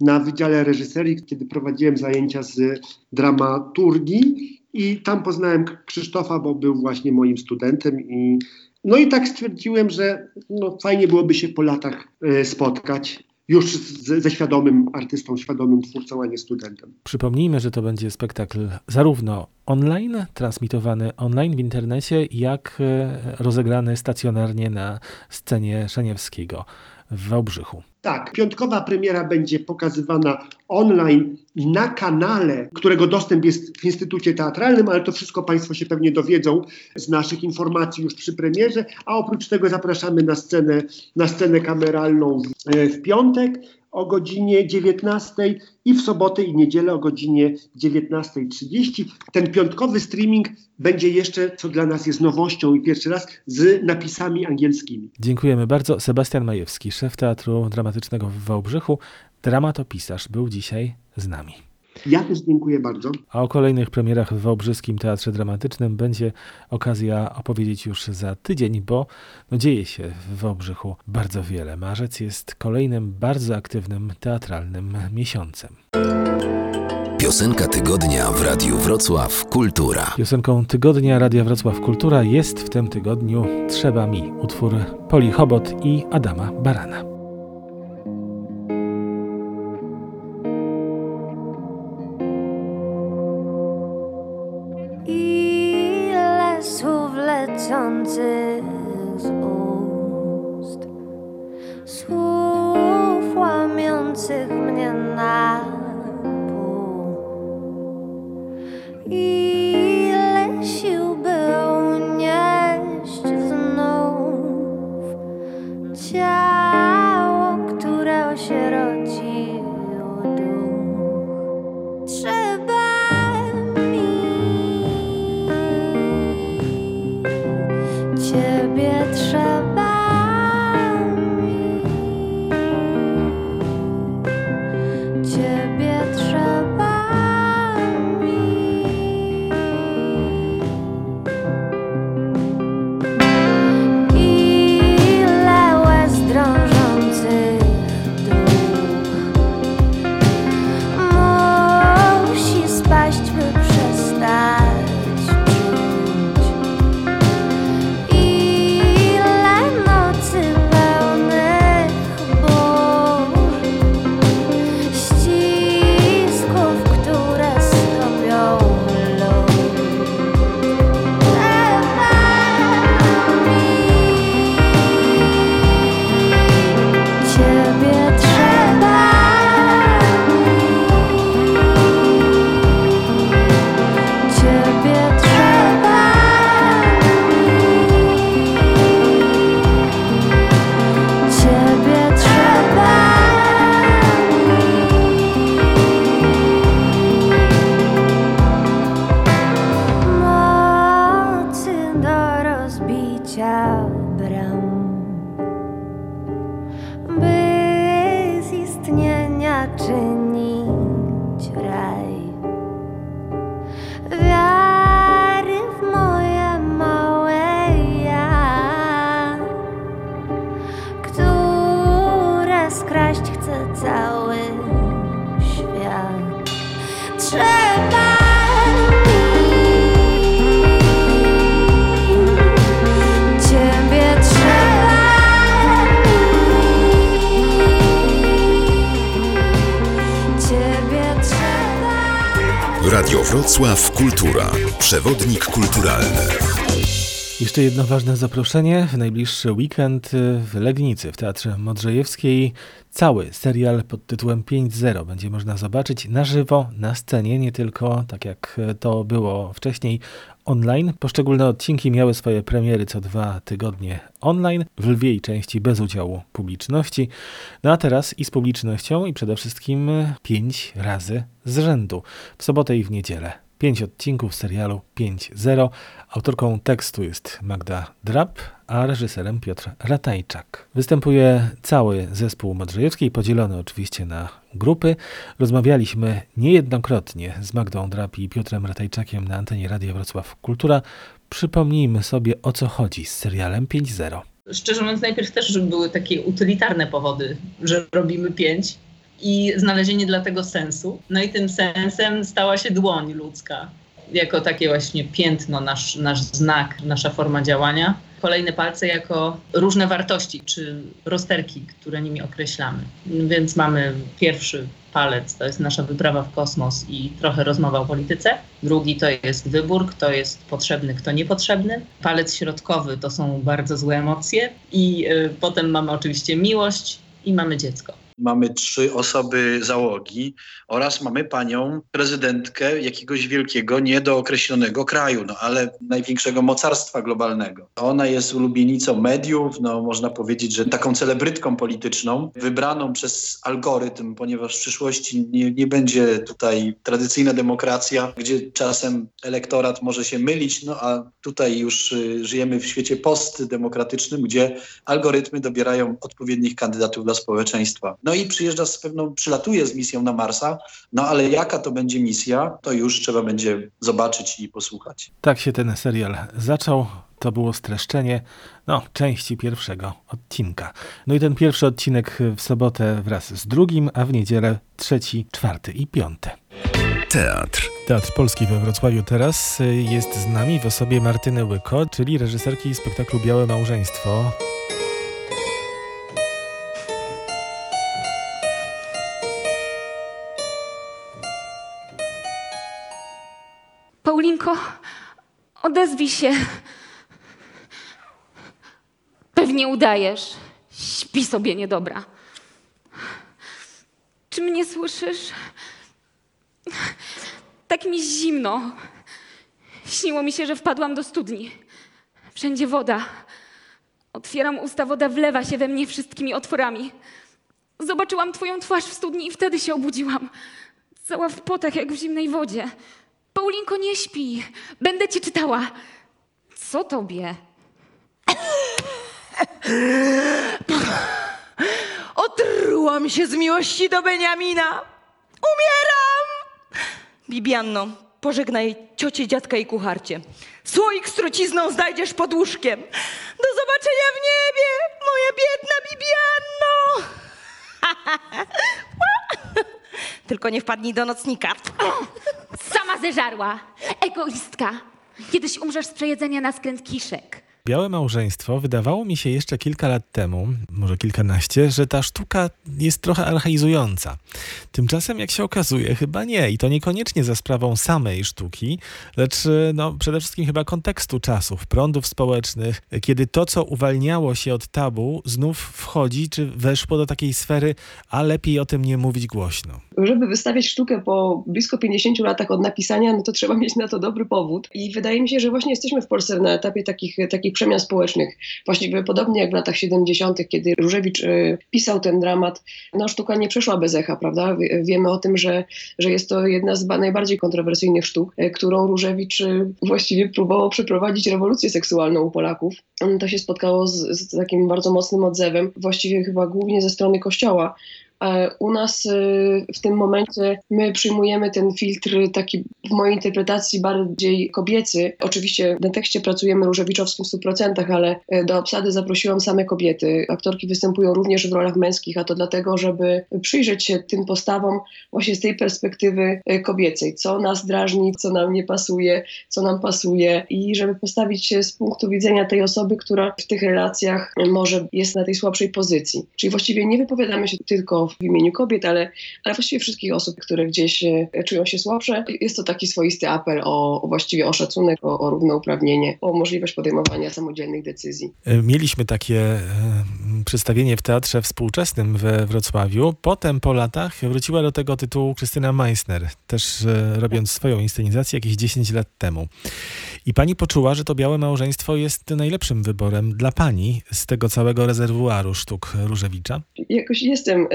na Wydziale Reżyserii, kiedy prowadziłem zajęcia z dramaturgii i tam poznałem Krzysztofa, bo był właśnie moim studentem i no i tak stwierdziłem, że no, fajnie byłoby się po latach e, spotkać już z, ze świadomym artystą, świadomym twórcą, a nie studentem. Przypomnijmy, że to będzie spektakl zarówno online, transmitowany online w internecie, jak e, rozegrany stacjonarnie na scenie Szaniewskiego w Wałbrzychu. Tak, piątkowa premiera będzie pokazywana online na kanale, którego dostęp jest w Instytucie Teatralnym, ale to wszystko Państwo się pewnie dowiedzą z naszych informacji już przy premierze, a oprócz tego zapraszamy na scenę, na scenę kameralną w, w piątek o godzinie 19 i w sobotę i niedzielę o godzinie 19.30. Ten piątkowy streaming będzie jeszcze, co dla nas jest nowością i pierwszy raz, z napisami angielskimi. Dziękujemy bardzo. Sebastian Majewski, szef Teatru Dramatycznego w Wałbrzychu, dramatopisarz, był dzisiaj z nami. Ja też dziękuję bardzo. A o kolejnych premierach w Wałbrzyskim Teatrze Dramatycznym będzie okazja opowiedzieć już za tydzień, bo no dzieje się w Wałbrzychu bardzo wiele. Marzec jest kolejnym bardzo aktywnym teatralnym miesiącem. Piosenka tygodnia w Radiu Wrocław Kultura. Piosenką tygodnia Radia Wrocław Kultura jest w tym tygodniu Trzeba mi, utwór Poli Chobot i Adama Barana. Wrocław Kultura. Przewodnik kulturalny. Jeszcze jedno ważne zaproszenie. W najbliższy weekend w Legnicy, w Teatrze Modrzejewskiej, cały serial pod tytułem 5.0 będzie można zobaczyć na żywo, na scenie, nie tylko tak jak to było wcześniej online. Poszczególne odcinki miały swoje premiery co dwa tygodnie online, w lwiej części bez udziału publiczności. No a teraz i z publicznością i przede wszystkim pięć razy z rzędu, w sobotę i w niedzielę. Pięć odcinków serialu 5.0. Autorką tekstu jest Magda Drab, a reżyserem Piotr Ratajczak. Występuje cały zespół Modrzejewskiej, podzielony oczywiście na grupy. Rozmawialiśmy niejednokrotnie z Magdą Drab i Piotrem Ratajczakiem na antenie Radia Wrocław Kultura. Przypomnijmy sobie o co chodzi z serialem 5.0. Szczerze mówiąc, najpierw też były takie utylitarne powody, że robimy pięć i znalezienie dla tego sensu. No i tym sensem stała się dłoń ludzka, jako takie właśnie piętno, nasz, nasz znak, nasza forma działania. Kolejne palce jako różne wartości czy rozterki, które nimi określamy. Więc mamy pierwszy palec, to jest nasza wyprawa w kosmos i trochę rozmowa o polityce. Drugi to jest wybór, kto jest potrzebny, kto niepotrzebny. Palec środkowy to są bardzo złe emocje i y, potem mamy oczywiście miłość i mamy dziecko mamy trzy osoby załogi oraz mamy panią prezydentkę jakiegoś wielkiego, niedookreślonego kraju, no ale największego mocarstwa globalnego. Ona jest ulubienicą mediów, no można powiedzieć, że taką celebrytką polityczną, wybraną przez algorytm, ponieważ w przyszłości nie, nie będzie tutaj tradycyjna demokracja, gdzie czasem elektorat może się mylić, no a tutaj już y, żyjemy w świecie postdemokratycznym, gdzie algorytmy dobierają odpowiednich kandydatów dla społeczeństwa. No i przyjeżdża z pewną, przylatuje z misją na Marsa, no ale jaka to będzie misja, to już trzeba będzie zobaczyć i posłuchać. Tak się ten serial zaczął. To było streszczenie no, części pierwszego odcinka. No i ten pierwszy odcinek w sobotę wraz z drugim, a w niedzielę trzeci, czwarty i piąty. Teatr. Teatr Polski we Wrocławiu teraz jest z nami w osobie Martyny Łyko, czyli reżyserki spektaklu Białe Małżeństwo. Paulinko, odezwij się. Pewnie udajesz. Śpi sobie niedobra. Czy mnie słyszysz? Tak mi zimno. Śniło mi się, że wpadłam do studni. Wszędzie woda. Otwieram usta, woda wlewa się we mnie wszystkimi otworami. Zobaczyłam twoją twarz w studni i wtedy się obudziłam. Cała w potach, jak w zimnej wodzie. Paulinko, nie śpi. Będę ci czytała. Co tobie? Otrułam się z miłości do Beniamina. Umieram! Bibianno, pożegnaj ciocie, dziadka i kucharcie. Słoik z trucizną znajdziesz pod łóżkiem. Do zobaczenia w niebie, moja biedna Bibianno! Tylko nie wpadnij do nocnika. Sama zeżarła. Egoistka. Kiedyś umrzesz z przejedzenia na skręt kiszek. Białe Małżeństwo wydawało mi się jeszcze kilka lat temu, może kilkanaście, że ta sztuka jest trochę archaizująca. Tymczasem, jak się okazuje, chyba nie. I to niekoniecznie za sprawą samej sztuki, lecz no, przede wszystkim chyba kontekstu czasów, prądów społecznych, kiedy to, co uwalniało się od tabu, znów wchodzi, czy weszło do takiej sfery, a lepiej o tym nie mówić głośno. Żeby wystawiać sztukę po blisko 50 latach od napisania, no to trzeba mieć na to dobry powód. I wydaje mi się, że właśnie jesteśmy w Polsce na etapie takich, takich przemian społecznych. Właściwie podobnie jak w latach 70., kiedy Różewicz y, pisał ten dramat, no sztuka nie przeszła bez echa, prawda? Wiemy o tym, że, że jest to jedna z najbardziej kontrowersyjnych sztuk, y, którą Różewicz y, właściwie próbował przeprowadzić rewolucję seksualną u Polaków. To się spotkało z, z takim bardzo mocnym odzewem, właściwie chyba głównie ze strony kościoła. U nas y, w tym momencie my przyjmujemy ten filtr taki w mojej interpretacji bardziej kobiecy. Oczywiście na tekście pracujemy różewiczowskim w 100%, ale y, do obsady zaprosiłam same kobiety. Aktorki występują również w rolach męskich, a to dlatego, żeby przyjrzeć się tym postawom właśnie z tej perspektywy kobiecej. Co nas drażni, co nam nie pasuje, co nam pasuje i żeby postawić się z punktu widzenia tej osoby, która w tych relacjach może jest na tej słabszej pozycji. Czyli właściwie nie wypowiadamy się tylko w imieniu kobiet, ale, ale właściwie wszystkich osób, które gdzieś e, czują się słabsze. Jest to taki swoisty apel o, o właściwie o szacunek, o, o równouprawnienie, o możliwość podejmowania samodzielnych decyzji. E, Mieliśmy takie e, przedstawienie w Teatrze Współczesnym we Wrocławiu. Potem po latach wróciła do tego tytułu Krystyna Meissner, też robiąc swoją inscenizację jakieś 10 lat temu. I pani poczuła, że to białe małżeństwo jest najlepszym wyborem dla pani z tego całego rezerwuaru sztuk Różewicza. Jakoś jestem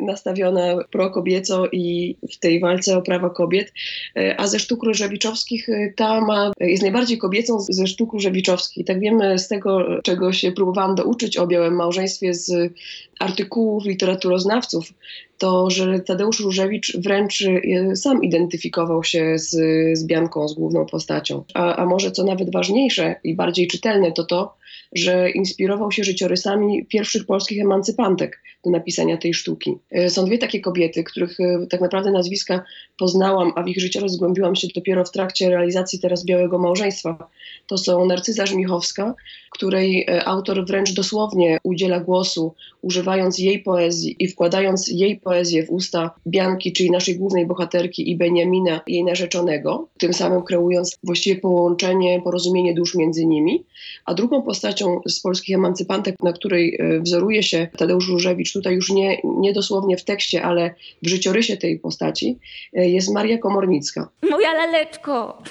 nastawiona pro-kobieco i w tej walce o prawa kobiet, e, a ze sztuk różewiczowskich e, ta ma, jest najbardziej kobiecą ze sztuk różewiczowskich. Tak wiemy z tego, czego się próbowałam douczyć o białym małżeństwie z artykułów literaturoznawców, to, że Tadeusz Różewicz wręcz e, sam identyfikował się z, z Bianką, z główną postacią. A, a może co nawet ważniejsze i bardziej czytelne, to to, że inspirował się życiorysami pierwszych polskich emancypantek do napisania tej sztuki. E, Są dwie takie kobiety, których e, tak naprawdę nazwiska poznałam, a w ich życiorys zgłębiłam się dopiero w trakcie realizacji teraz Białego Małżeństwa. To są Narcyza Żmichowska, której e, autor wręcz dosłownie udziela głosu, używając jej poezji i wkładając jej poezję w usta Bianki, czyli naszej głównej bohaterki i Beniamina, jej narzeczonego, tym samym kreując właściwie połączenie, porozumienie dusz między nimi. A drugą postacią z polskich emancypantek, na której e, wzoruje się Tadeusz Różewicz, tutaj już nie, nie dosłownie w tekście, ale w życiorysie tej postaci, e, jest Maria Komornicka. Moja laleczko.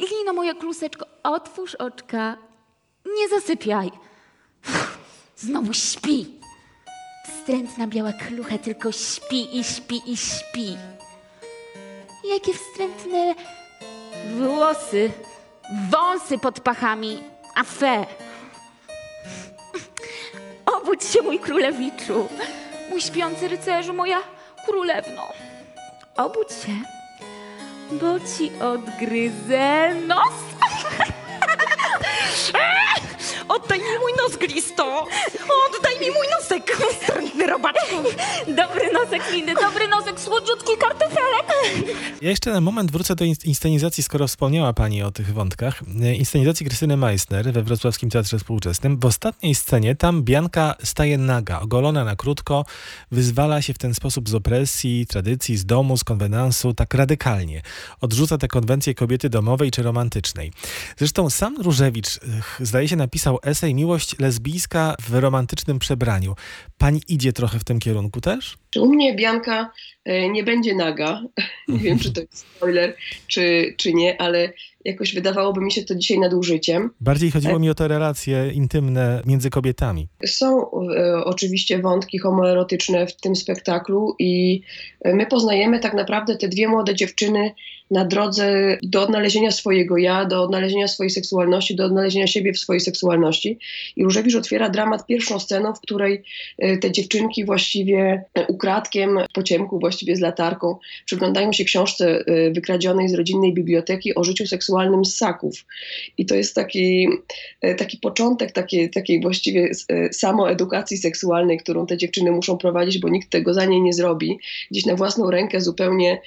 Lino, moja kluseczko, otwórz oczka. Nie zasypiaj. Znowu śpi. Wstrętna biała klucha tylko śpi i śpi i śpi. Jakie wstrętne włosy, wąsy pod pachami, a fe. Obudź się, mój królewiczu, mój śpiący rycerzu, moja królewno. Obudź się, bo ci odgryzę nos. Oddaj mi mój nos, Glisto! Oddaj mi mój nosek, wstrętny robaczku! Dobry nosek, Liny, dobry nosek, słodziutki kartofelek. Ja jeszcze na moment wrócę do ins- inscenizacji, skoro wspomniała Pani o tych wątkach. E, Inscenizacji Krystyny Meissner we Wrocławskim Teatrze Współczesnym. W ostatniej scenie tam Bianka staje naga, ogolona na krótko, wyzwala się w ten sposób z opresji, tradycji, z domu, z konwenansu, tak radykalnie. Odrzuca te konwencje kobiety domowej czy romantycznej. Zresztą sam Różewicz, ch, zdaje się, napisał esej Miłość lesbijska w romantycznym przebraniu. Pani idzie trochę w tym kierunku też? U mnie Bianka e, nie będzie naga? Nie wiem, czy to jest spoiler, czy, czy nie, ale jakoś wydawałoby mi się to dzisiaj nadużyciem. Bardziej chodziło mi o te relacje intymne między kobietami. Są e, oczywiście wątki homoerotyczne w tym spektaklu i e, my poznajemy tak naprawdę te dwie młode dziewczyny na drodze do odnalezienia swojego ja, do odnalezienia swojej seksualności, do odnalezienia siebie w swojej seksualności. I Różewicz otwiera dramat pierwszą sceną, w której e, te dziewczynki właściwie e, ukradkiem, po ciemku, właściwie z latarką, przyglądają się książce e, wykradzionej z rodzinnej biblioteki o życiu seksualnym ssaków. I to jest taki, e, taki początek takiej, takiej właściwie e, samoedukacji seksualnej, którą te dziewczyny muszą prowadzić, bo nikt tego za nie nie zrobi. Gdzieś na własną rękę zupełnie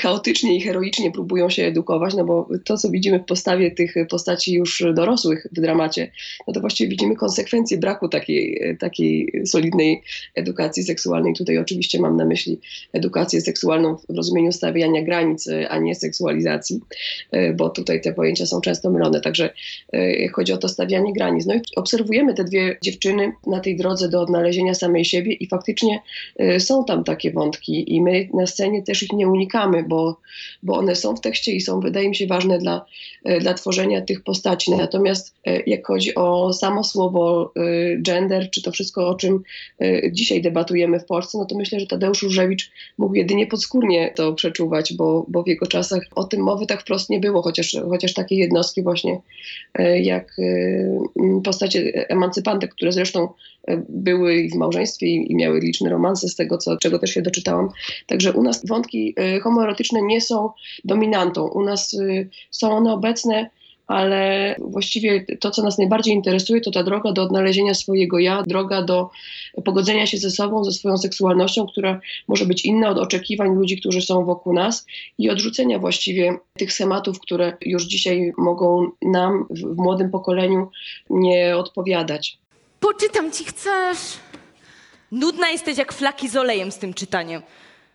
chaotycznie i heroicznie próbują się edukować, no bo to, co widzimy w postawie tych postaci już dorosłych w dramacie, no to właściwie widzimy konsekwencje braku takiej, takiej solidnej edukacji seksualnej. Tutaj oczywiście mam na myśli edukację seksualną w rozumieniu stawiania granic, a nie seksualizacji, e, bo tutaj te pojęcia są często mylone. Także e, chodzi o to stawianie granic. No i obserwujemy te dwie dziewczyny na tej drodze do odnalezienia samej siebie i faktycznie e, są tam takie wątki i my na scenie też ich nie unikamy, bo, bo one są w tekście i są, wydaje mi się, ważne dla, e, dla tworzenia tych postaci. Natomiast e, jak chodzi o samo słowo e, gender, czy to wszystko, o czym dzisiaj debatujemy w Polsce, no to myślę, że Tadeusz Różewicz mógł jedynie podskórnie to przeczuwać, bo, bo w jego czasach o tym mowy tak wprost nie było, chociaż, chociaż takie jednostki właśnie jak postacie emancypantek, które zresztą były w małżeństwie i, miały liczne romanse z tego, co, czego też się doczytałam. Także u nas wątki e, homoerotyczne nie są dominantą. U nas e, są one obecne, ale właściwie to, co nas najbardziej interesuje, to ta droga do odnalezienia swojego ja, droga do pogodzenia się ze sobą, ze swoją seksualnością, która może być inna od oczekiwań ludzi, którzy są wokół nas i odrzucenia właściwie tych schematów, które już dzisiaj mogą nam w młodym pokoleniu nie odpowiadać. Poczytam ci chcesz. Nudna jesteś jak flaki z olejem z tym czytaniem.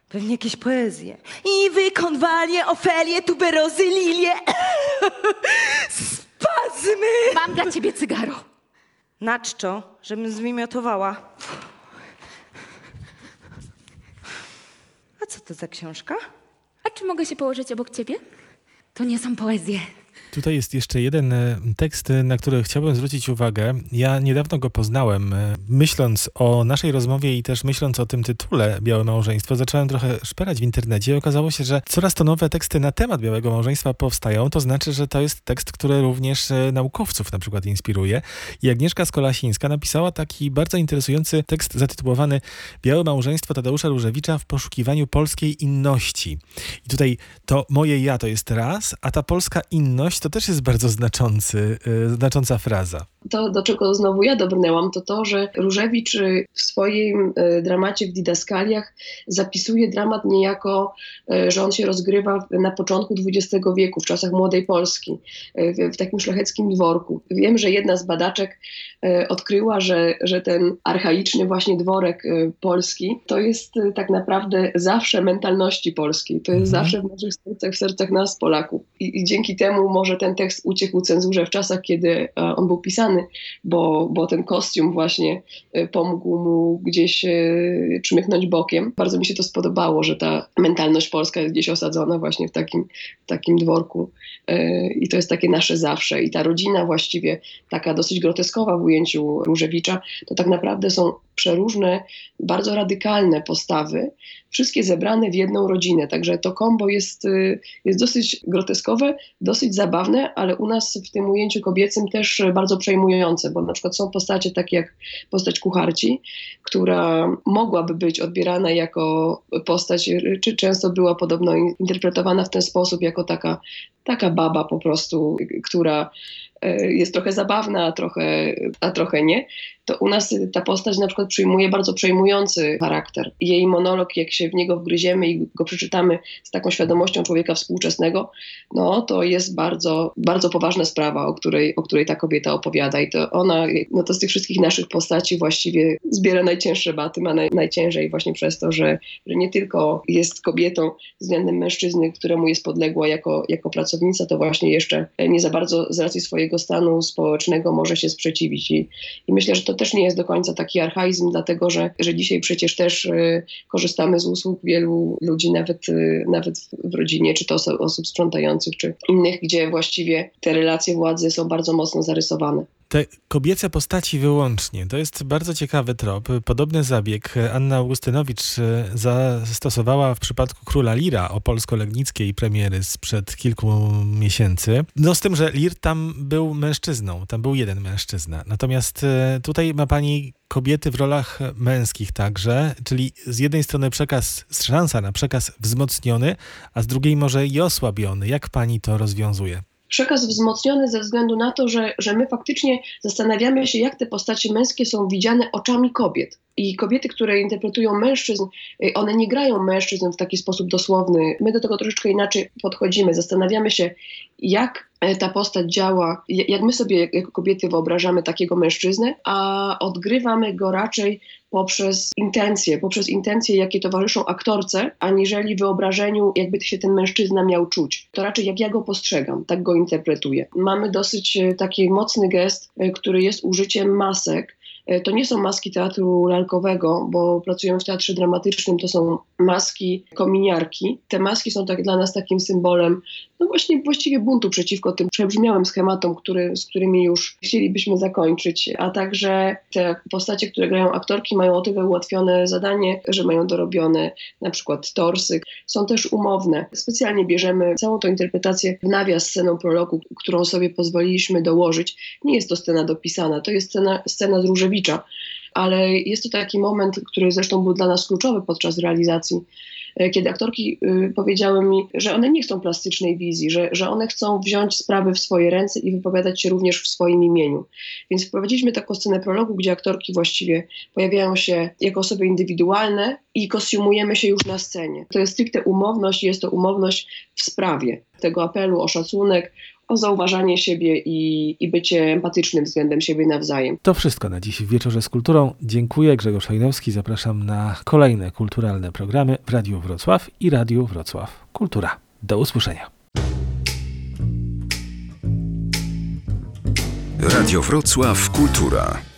Pewnie jakieś poezje. I wy konwalie, ofelie, tuberozy, lilie. Spazmy! Mam dla ciebie cygaro. Na czczo, żebym zwymiotowała. A co to za książka? A czy mogę się położyć obok ciebie? To nie są poezje. Tutaj jest jeszcze jeden e, tekst, na który chciałbym zwrócić uwagę. Ja niedawno go poznałem. E, Myśląc o naszej rozmowie i też myśląc o tym tytule Białe Małżeństwo, zacząłem trochę szperać w internecie i okazało się, że coraz to nowe teksty na temat Białego Małżeństwa powstają. To znaczy, że to jest tekst, który również e, naukowców na przykład inspiruje. I Agnieszka Skolasińska napisała taki bardzo interesujący tekst zatytułowany Białe Małżeństwo Tadeusza Różewicza w poszukiwaniu polskiej inności. I tutaj to moje ja to jest raz, a ta polska inność to też jest bardzo znaczący, y, znacząca fraza. To, do czego znowu ja dobrnęłam, to to, że Różewicz y, w swoim y, dramacie w Didaskaliach zapisuje dramat niejako, że on się rozgrywa na początku XX wieku, w czasach młodej Polski, w, takim szlacheckim dworku. Wiem, że jedna z badaczek odkryła, że, że ten archaiczny właśnie dworek y, polski to jest y, tak naprawdę zawsze mentalności polskiej. To jest Mhm. zawsze w naszych sercach, w sercach nas, Polaków. I, I dzięki temu może ten tekst uciekł cenzurze w czasach, kiedy e, on był pisany, bo, bo ten kostium właśnie e, pomógł mu gdzieś e, czmychnąć bokiem. Bardzo mi się to spodobało, że ta mentalność polska jest gdzieś osadzona właśnie w takim, w takim dworku. E, I to jest takie nasze zawsze. I ta rodzina właściwie taka dosyć groteskowa w ujęciu Różewicza, to tak naprawdę są przeróżne, bardzo radykalne postawy, wszystkie zebrane w jedną rodzinę. Także to kombo jest, y, jest dosyć groteskowe, dosyć zabawne, ale u nas w tym ujęciu kobiecym też bardzo przejmujące, bo na przykład są postacie takie jak postać kucharci, która mogłaby być odbierana jako postać, czy często była podobno in- interpretowana w ten sposób, jako taka, taka baba po prostu, która y, jest trochę zabawna, a trochę, a trochę nie to u nas ta postać na przykład przyjmuje bardzo przejmujący charakter. Jej monolog, jak się w niego wgryziemy i go przeczytamy z taką świadomością człowieka współczesnego, no to jest bardzo, bardzo poważna sprawa, o której, o której ta kobieta opowiada. I to ona, no to z tych wszystkich naszych postaci właściwie zbiera najcięższe baty, ma naj, najciężej właśnie przez to, że, że nie tylko jest kobietą względem mężczyzny, któremu jest podległa jako, jako pracownica, to właśnie jeszcze nie za bardzo z racji swojego stanu społecznego może się sprzeciwić. I, i myślę, że to też nie jest do końca taki archaizm, dlatego że, że dzisiaj przecież też y, korzystamy z usług wielu ludzi, nawet, y, nawet w, rodzinie, czy to oso- osób sprzątających, czy innych, gdzie właściwie te relacje władzy są bardzo mocno zarysowane. Te kobiece postaci wyłącznie, to jest bardzo ciekawy trop. Podobny zabieg Anna Augustynowicz e, zastosowała w przypadku Króla Lira o polsko-legnickiej premiery sprzed kilku miesięcy. No z tym, że Lir tam był mężczyzną, tam był jeden mężczyzna. Natomiast e, tutaj ma pani kobiety w rolach męskich także, czyli z jednej strony przekaz, szansa na przekaz wzmocniony, a z drugiej może i osłabiony. Jak pani to rozwiązuje? Przekaz wzmocniony ze względu na to, że, że my faktycznie zastanawiamy się, jak te postacie męskie są widziane oczami kobiet. I kobiety, które interpretują mężczyzn, y, one nie grają mężczyzn w taki sposób dosłowny. My do tego troszeczkę inaczej podchodzimy. Zastanawiamy się, jak e, ta postać działa, jak my sobie jako kobiety wyobrażamy takiego mężczyznę, a odgrywamy go raczej poprzez intencje, poprzez intencje, jakie towarzyszą aktorce, aniżeli wyobrażeniu, jakby się ten mężczyzna miał czuć. To raczej jak ja go postrzegam, tak go interpretuję. Mamy dosyć e, taki mocny gest, e, który jest użyciem masek. E, To nie są maski teatru lalkowego, bo pracujemy w teatrze dramatycznym, to są maski kominiarki. Te maski są tak dla nas takim symbolem, no właśnie właściwie buntu przeciwko tym przebrzmiałym schematom, który, z którymi już chcielibyśmy zakończyć, a także te postacie, które grają aktorki mają o tyle ułatwione zadanie, że mają dorobione na przykład torsy. Są też umowne. Specjalnie bierzemy całą tą interpretację w nawias sceną prologu, którą sobie pozwoliliśmy dołożyć. Nie jest to scena dopisana, to jest scena, scena z Ale jest to taki moment, który zresztą był dla nas kluczowy podczas realizacji, e, kiedy aktorki y, powiedziały mi, że one nie chcą plastycznej wizji, że, że one chcą wziąć sprawy w swoje ręce i wypowiadać się również w swoim imieniu. Więc wprowadziliśmy taką scenę prologu, gdzie aktorki właściwie pojawiają się jako osoby indywidualne i kostiumujemy się już na scenie. To jest stricte umowność, jest to umowność w sprawie tego apelu o szacunek, o zauważanie siebie i, i bycie empatycznym względem siebie nawzajem. To wszystko na dziś w Wieczorze z Kulturą. Dziękuję, Grzegorz Hojnowski. Zapraszam na kolejne kulturalne programy w Radiu Wrocław i Radiu Wrocław Kultura. Do usłyszenia. Radio Wrocław Kultura.